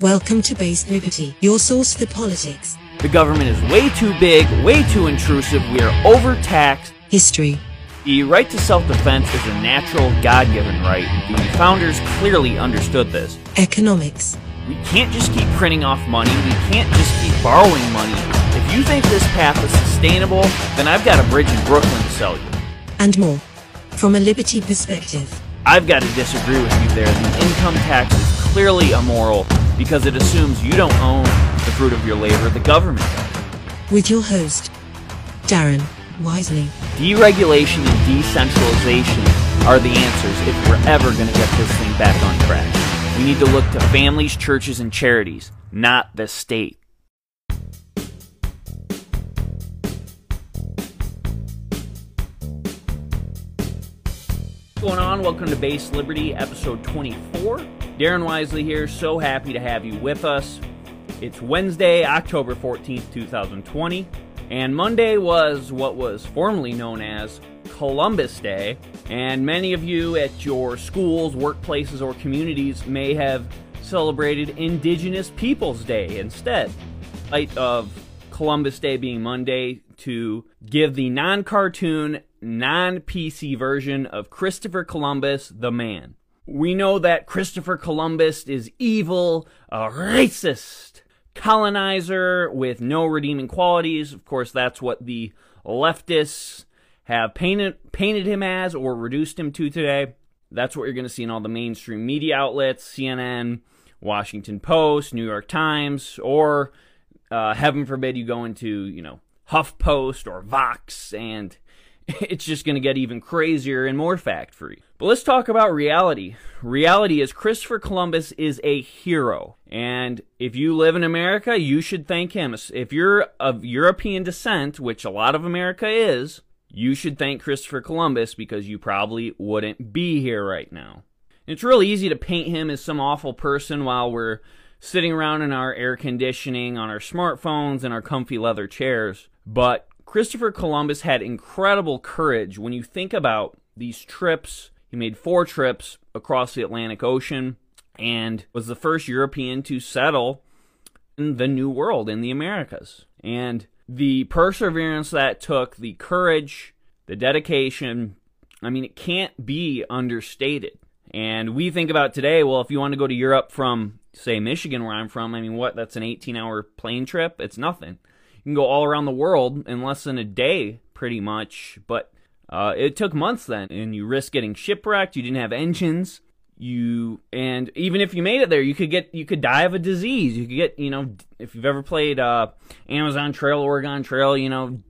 Welcome to Base Liberty, your source for politics, The government is way too big, way too intrusive, we are overtaxed. history, The right to self defense is a natural, God given right. The founders clearly understood this. economics, We can't just keep printing off money, we can't just keep borrowing money. If you think this path is sustainable, then I've got a bridge in Brooklyn to sell you. and more. From a liberty perspective, I've got to disagree with you there. The income tax is clearly immoral because it assumes you don't own the fruit of your labor, the government does. with your host, Darren Wiseley. Deregulation and decentralization are the answers if we're ever going to get this thing back on track. We need to look to families, churches, and charities, not the state. What's going on? Welcome to Base Liberty, episode 24. Darren Wiseley here. So happy to have you with us. It's Wednesday, October 14th, 2020, and Monday was what was formerly known as Columbus Day. And many of you at your schools, workplaces, or communities may have celebrated Indigenous Peoples Day instead. In light of Columbus Day being Monday, to give the non cartoon, non PC version of Christopher Columbus the Man. We know that Christopher Columbus is evil, a racist, colonizer with no redeeming qualities. Of course, that's what the leftists have painted painted him as or reduced him to today. That's what you're going to see in all the mainstream media outlets, CNN, Washington Post, New York Times, or uh, heaven forbid you go into, you know, HuffPost or Vox, and it's just going to get even crazier and more fact free. But let's talk about reality. Reality is Christopher Columbus is a hero. And if you live in America, you should thank him. If you're of European descent, which a lot of America is, you should thank Christopher Columbus because you probably wouldn't be here right now. It's really easy to paint him as some awful person while we're sitting around in our air conditioning, on our smartphones, and our comfy leather chairs. But Christopher Columbus had incredible courage when you think about these trips. He made four trips across the Atlantic Ocean and was the first European to settle in the New World, in the Americas. And the perseverance that took, the courage, the dedication, I mean, it can't be understated. And we think about today, well, if you want to go to Europe from, say, Michigan, where I'm from, I mean, what? That's an 18 hour plane trip? It's nothing. You can go all around the world in less than a day, pretty much. But uh, it took months then, and you risk getting shipwrecked. You didn't have engines. You and even if you made it there, you could get you could die of a disease. You could get you know if you've ever played uh, Amazon Trail, Oregon Trail, you know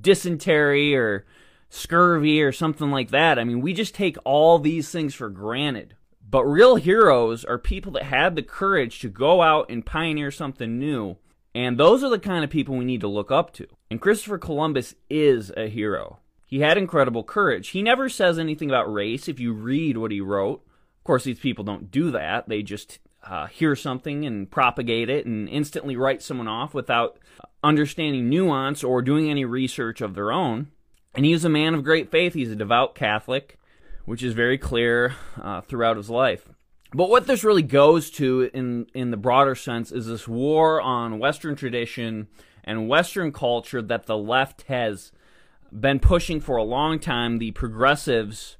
dysentery or scurvy or something like that. I mean, we just take all these things for granted. But real heroes are people that had the courage to go out and pioneer something new. And those are the kind of people we need to look up to. And Christopher Columbus is a hero. He had incredible courage. He never says anything about race if you read what he wrote. Of course, these people don't do that. They just uh, hear something and propagate it and instantly write someone off without understanding nuance or doing any research of their own. And he is a man of great faith. He's a devout Catholic, which is very clear uh, throughout his life. But what this really goes to in in the broader sense is this war on Western tradition and Western culture that the left has been pushing for a long time. The progressives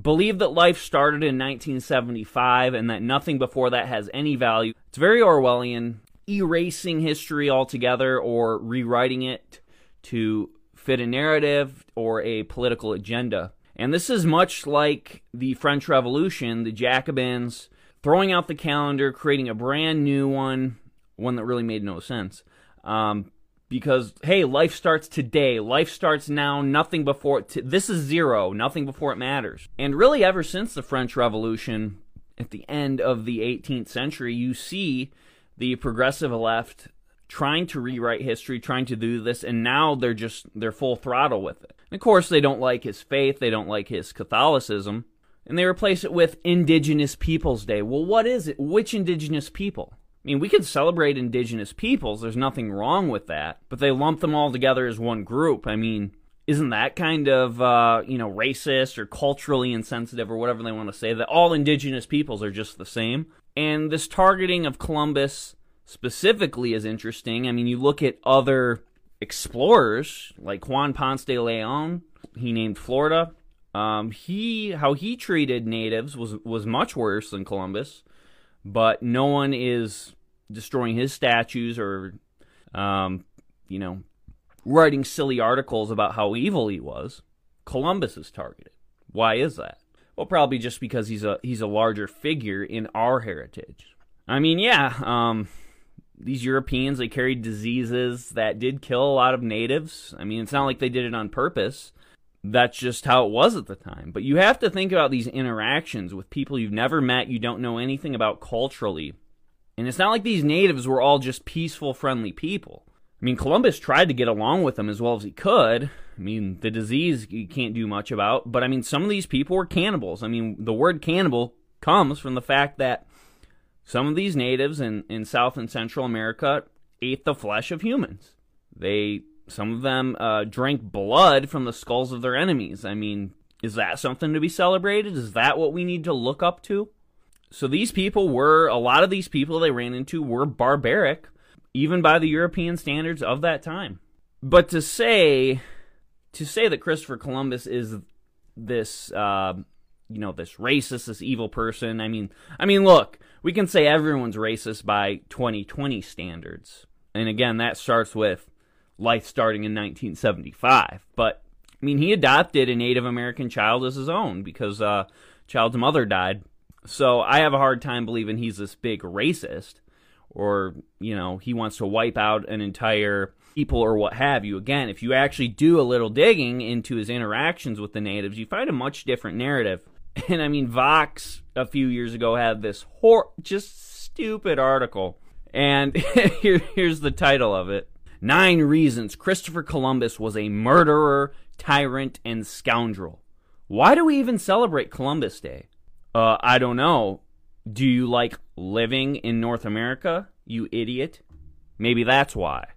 believe that life started in 1975 and that nothing before that has any value. It's very Orwellian, erasing history altogether or rewriting it to fit a narrative or a political agenda. And this is much like the French Revolution, the Jacobins throwing out the calendar, creating a brand new one, one that really made no sense. Um, because hey, life starts today. Life starts now. Nothing before. T- this is zero. Nothing before it matters. And really, ever since the French Revolution, at the end of the 18th century, you see the progressive left trying to rewrite history, trying to do this, and now they're just they're full throttle with it. And of course, they don't like his faith. They don't like his Catholicism. And they replace it with Indigenous Peoples Day. Well, what is it? Which Indigenous people? I mean, we could celebrate indigenous peoples. There's nothing wrong with that. But they lump them all together as one group. I mean, isn't that kind of, uh, you know, racist or culturally insensitive or whatever they want to say? That all indigenous peoples are just the same? And this targeting of Columbus specifically is interesting. I mean, you look at other explorers like Juan Ponce de Leon, he named Florida. Um, he how he treated natives was was much worse than Columbus, but no one is destroying his statues or, um, you know, writing silly articles about how evil he was. Columbus is targeted. Why is that? Well, probably just because he's a he's a larger figure in our heritage. I mean, yeah, um, these Europeans they carried diseases that did kill a lot of natives. I mean, it's not like they did it on purpose. That's just how it was at the time. But you have to think about these interactions with people you've never met, you don't know anything about culturally. And it's not like these natives were all just peaceful, friendly people. I mean, Columbus tried to get along with them as well as he could. I mean, the disease you can't do much about, but I mean, some of these people were cannibals. I mean, the word cannibal comes from the fact that some of these natives in, in South and Central America ate the flesh of humans. They, some of them, uh, drank blood from the skulls of their enemies. I mean, is that something to be celebrated? Is that what we need to look up to? So these people were, a lot of these people they ran into were barbaric, even by the European standards of that time. But to say, to say that Christopher Columbus is this, uh, you know, this racist, this evil person. I mean, I mean, look, we can say everyone's racist by 2020 standards. And again, that starts with life starting in 1975. But I mean, he adopted a Native American child as his own because uh, child's mother died. So I have a hard time believing he's this big racist, or you know, he wants to wipe out an entire people or what have you. Again, if you actually do a little digging into his interactions with the natives, you find a much different narrative. And I mean, Vox a few years ago had this hor- just stupid article. And here, here's the title of it Nine Reasons Christopher Columbus Was a Murderer, Tyrant, and Scoundrel. Why do we even celebrate Columbus Day? Uh, I don't know. Do you like living in North America, you idiot? Maybe that's why.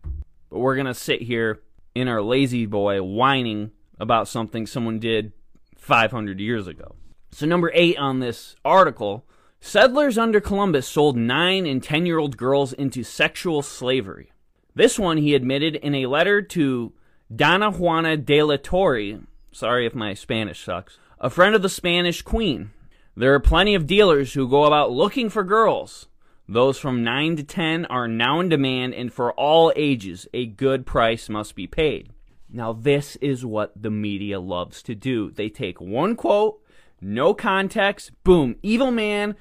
But we're going to sit here in our La-Z-Boy whining about something someone did 500 years ago. So, number eight on this article settlers under Columbus sold nine and 10 year old girls into sexual slavery. This one he admitted in a letter to Donna Juana de la Torre. Sorry if my Spanish sucks. A friend of the Spanish queen. There are plenty of dealers who go about looking for girls. Those from 9 to 10 are now in demand, and for all ages, a good price must be paid. Now, this is what the media loves to do. They take one quote no context, boom, evil man,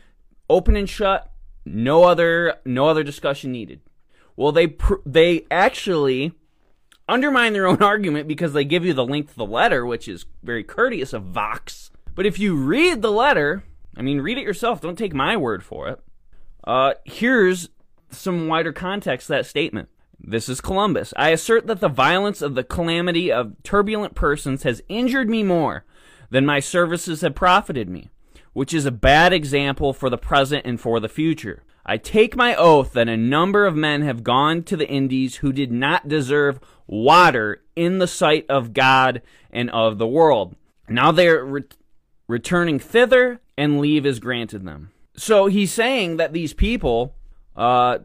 open and shut, no other no other discussion needed. Well, they they actually undermine their own argument because they give you the link to the letter, which is very courteous of Vox. But if you read the letter, I mean, read it yourself. Don't take my word for it. Uh, here's some wider context to that statement. This is Columbus. I assert that the violence of the calamity of turbulent persons has injured me more than my services have profited me, which is a bad example for the present and for the future. I take my oath that a number of men have gone to the Indies who did not deserve water in the sight of God and of the world. Now they are re- returning thither, and leave is granted them. So he's saying that these people uh,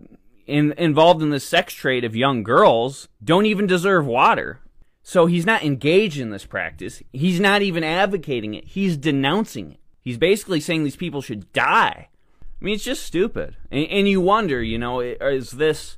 in, involved in the sex trade of young girls don't even deserve water. So he's not engaged in this practice. He's not even advocating it. He's denouncing it. He's basically saying these people should die. I mean, it's just stupid. And, and you wonder, you know, is this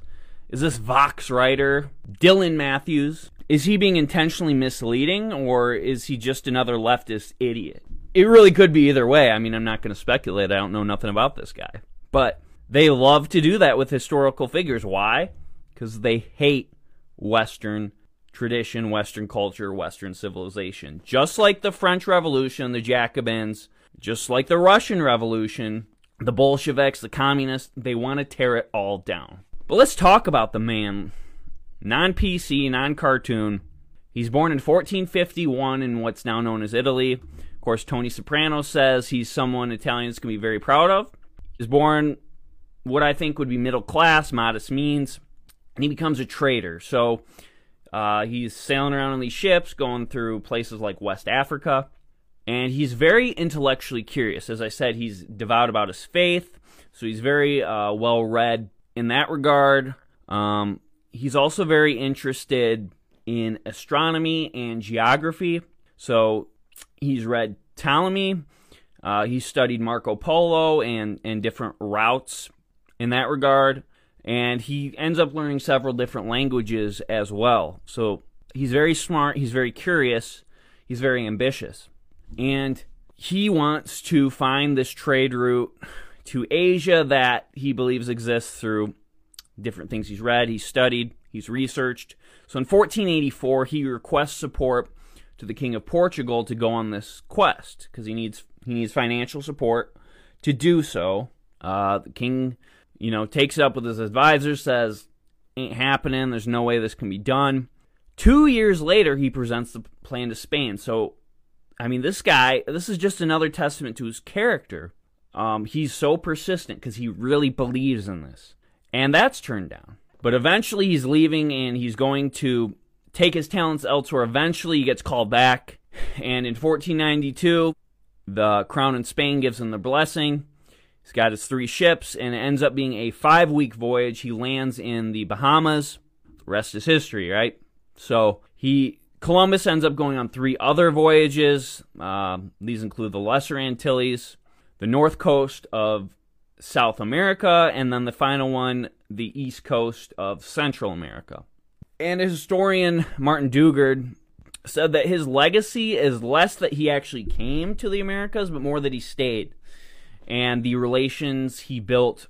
is this Vox writer Dylan Matthews? Is he being intentionally misleading, or is he just another leftist idiot? It really could be either way. I mean, I'm not going to speculate. I don't know nothing about this guy, but they love to do that with historical figures. Why? Because they hate Western tradition, Western culture, Western civilization. Just like the French Revolution, the Jacobins, just like the Russian Revolution, the Bolsheviks, the communists, they want to tear it all down. But let's talk about the man. Non PC, non cartoon. He's born in 1451 in what's now known as Italy. Course, Tony Soprano says he's someone Italians can be very proud of. He's born what I think would be middle class, modest means, and he becomes a trader. So uh, he's sailing around on these ships, going through places like West Africa, and he's very intellectually curious. As I said, he's devout about his faith, So he's very uh, well read in that regard. Um, he's also very interested in astronomy and geography. So he's read Ptolemy. Uh, he studied Marco Polo and, and different routes in that regard. And he ends up learning several different languages as well. So he's very smart, he's very curious, he's very ambitious. And he wants to find this trade route to Asia that he believes exists through different things he's read, he's studied, he's researched. So in 1484, he requests support to the king of Portugal to go on this quest because he needs he needs financial support to do so. Uh, the king, you know, takes it up with his advisor, says, "Ain't happening. There's no way this can be done." Two years later, he presents the plan to Spain. So, I mean, this guy, this is just another testament to his character. Um, he's so persistent because he really believes in this, and that's turned down. But eventually, he's leaving and he's going to take his talents elsewhere. Eventually, he gets called back, and in 1492, the crown in Spain gives him the blessing. He's got his three ships, and it ends up being a five week voyage. He lands in the Bahamas. The rest is history, right? So he Columbus ends up going on three other voyages. Uh, these include the Lesser Antilles, the north coast of South America, and then the final one, the east coast of Central America. And historian Martin Dugard said that his legacy is less that he actually came to the Americas, but more that he stayed. And the relations he built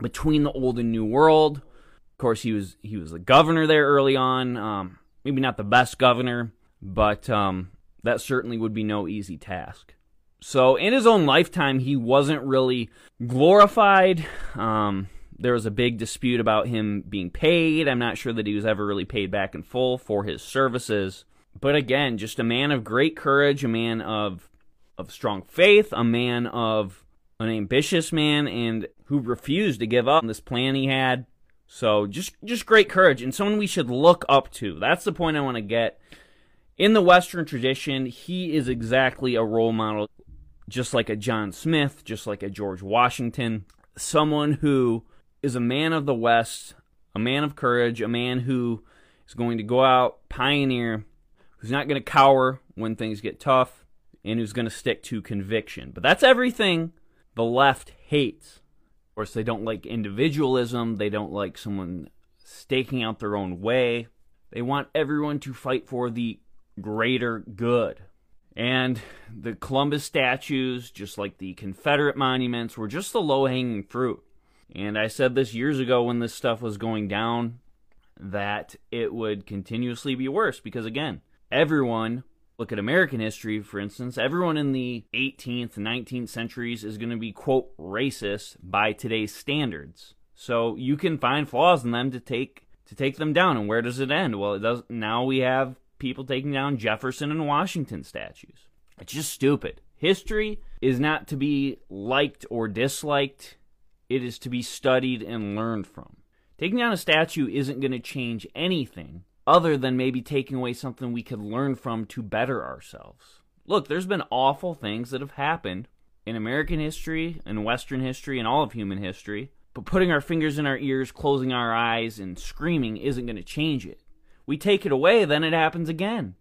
between the old and new world. Of course, he was he was a governor there early on. Um, maybe not the best governor, but um, that certainly would be no easy task. So, in his own lifetime, he wasn't really glorified. Um, there was a big dispute about him being paid. I'm not sure that he was ever really paid back in full for his services. But again, just a man of great courage, a man of of strong faith, a man of an ambitious man and who refused to give up on this plan he had. So just just great courage and someone we should look up to. That's the point I want to get. In the Western tradition, he is exactly a role model, just like a John Smith, just like a George Washington, someone who is a man of the West, a man of courage, a man who is going to go out, pioneer, who's not going to cower when things get tough, and who's going to stick to conviction. But that's everything the left hates. Of course, they don't like individualism, they don't like someone staking out their own way. They want everyone to fight for the greater good. And the Columbus statues, just like the Confederate monuments, were just the low hanging fruit. And I said this years ago when this stuff was going down that it would continuously be worse because, again, everyone, look at American history, for instance, everyone in the 18th 19th centuries is going to be, quote, racist by today's standards. So you can find flaws in them to take to take them down. And where does it end? Well, it does. Now we have people taking down Jefferson and Washington statues. It's just stupid. History is not to be liked or disliked it is to be studied and learned from. Taking down a statue isn't going to change anything other than maybe taking away something we could learn from to better ourselves. Look, there's been awful things that have happened in American history, in Western history, and all of human history, but putting our fingers in our ears, closing our eyes, and screaming isn't going to change it. We take it away, then it happens again.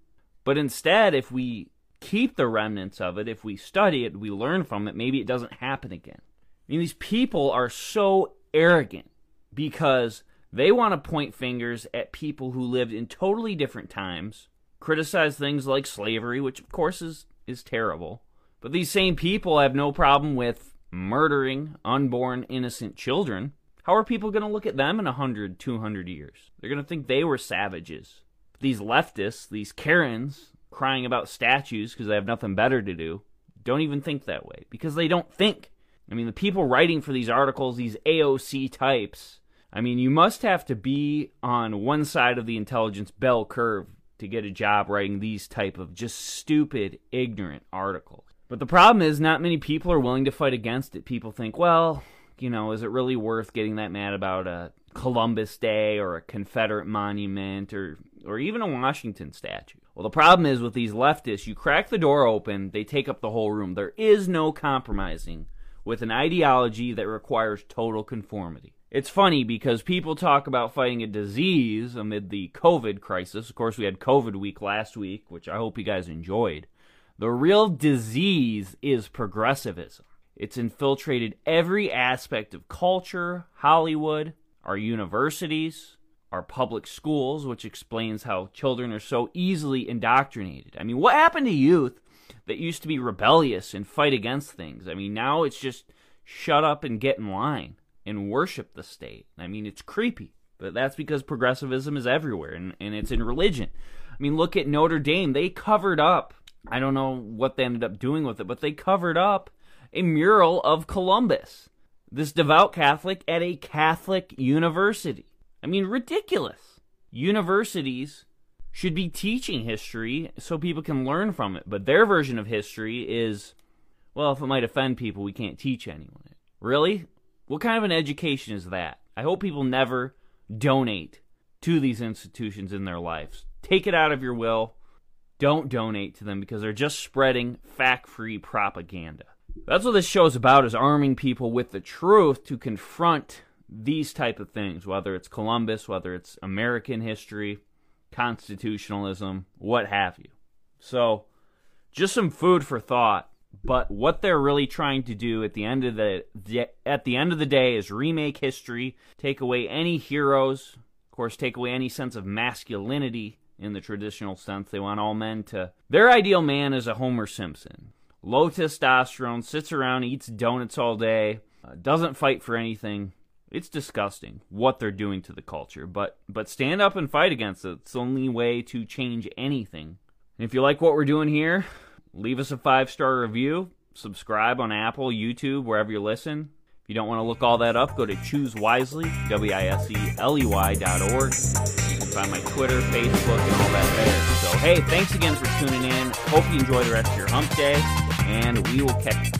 But instead, if we keep the remnants of it, if we study it, we learn from it, maybe it doesn't happen again. I mean, these people are so arrogant because they want to point fingers at people who lived in totally different times, criticize things like slavery, which of course is, is terrible. But these same people have no problem with murdering unborn innocent children. How are people going to look at them in 100, 200 years? They're going to think they were savages. These leftists, these Karens, crying about statues because they have nothing better to do, don't even think that way because they don't think. I mean, the people writing for these articles, these AOC types, I mean, you must have to be on one side of the intelligence bell curve to get a job writing these type of just stupid, ignorant articles. But the problem is not many people are willing to fight against it. People think, well, you know, is it really worth getting that mad about a Columbus Day or a Confederate monument or or even a Washington statue? Well, the problem is with these leftists, you crack the door open, they take up the whole room. There is no compromising with an ideology that requires total conformity. It's funny because people talk about fighting a disease amid the COVID crisis. Of course, we had COVID week last week, which I hope you guys enjoyed. The real disease is progressivism. It's infiltrated every aspect of culture, Hollywood, our universities, our public schools, which explains how children are so easily indoctrinated. I mean, what happened to youth that used to be rebellious and fight against things? I mean, now it's just shut up and get in line and worship the state. I mean, it's creepy, but that's because progressivism is everywhere and, and it's in religion. I mean, look at Notre Dame. They covered up, I don't know what they ended up doing with it, but they covered up a mural of Columbus, this devout Catholic at a Catholic university. I mean, ridiculous. Universities should be teaching history so people can learn from it, but their version of history is, well, if it might offend people, we can't teach anyone it. Really? What kind of an education is that? I hope people never donate to these institutions in their lives. Take it out of your will. Don't donate to them because they're just spreading fact-free propaganda. That's what this show is about is arming people with the truth to confront these type of things, whether it's Columbus, whether it's American history, constitutionalism, what have you. So, just some food for thought but what they're really trying to do at the end of the at the end of the day is remake history, take away any heroes, of course, take away any sense of masculinity in the traditional sense. They want all men to their ideal man is a Homer Simpson, low testosterone, sits around, eats donuts all day, uh, doesn't fight for anything. It's disgusting what they're doing to the culture, but but stand up and fight against it. It's the only way to change anything. And if you like what we're doing here, leave us a five star review, subscribe on Apple, YouTube, wherever you listen. If you don't want to look all that up, go to choosewisely, W-I-S-E-L-E-Y dot org. You can find my Twitter, Facebook, and all that there. So, hey, thanks again for tuning in. Hope you enjoy the rest of your hump day, and we will catch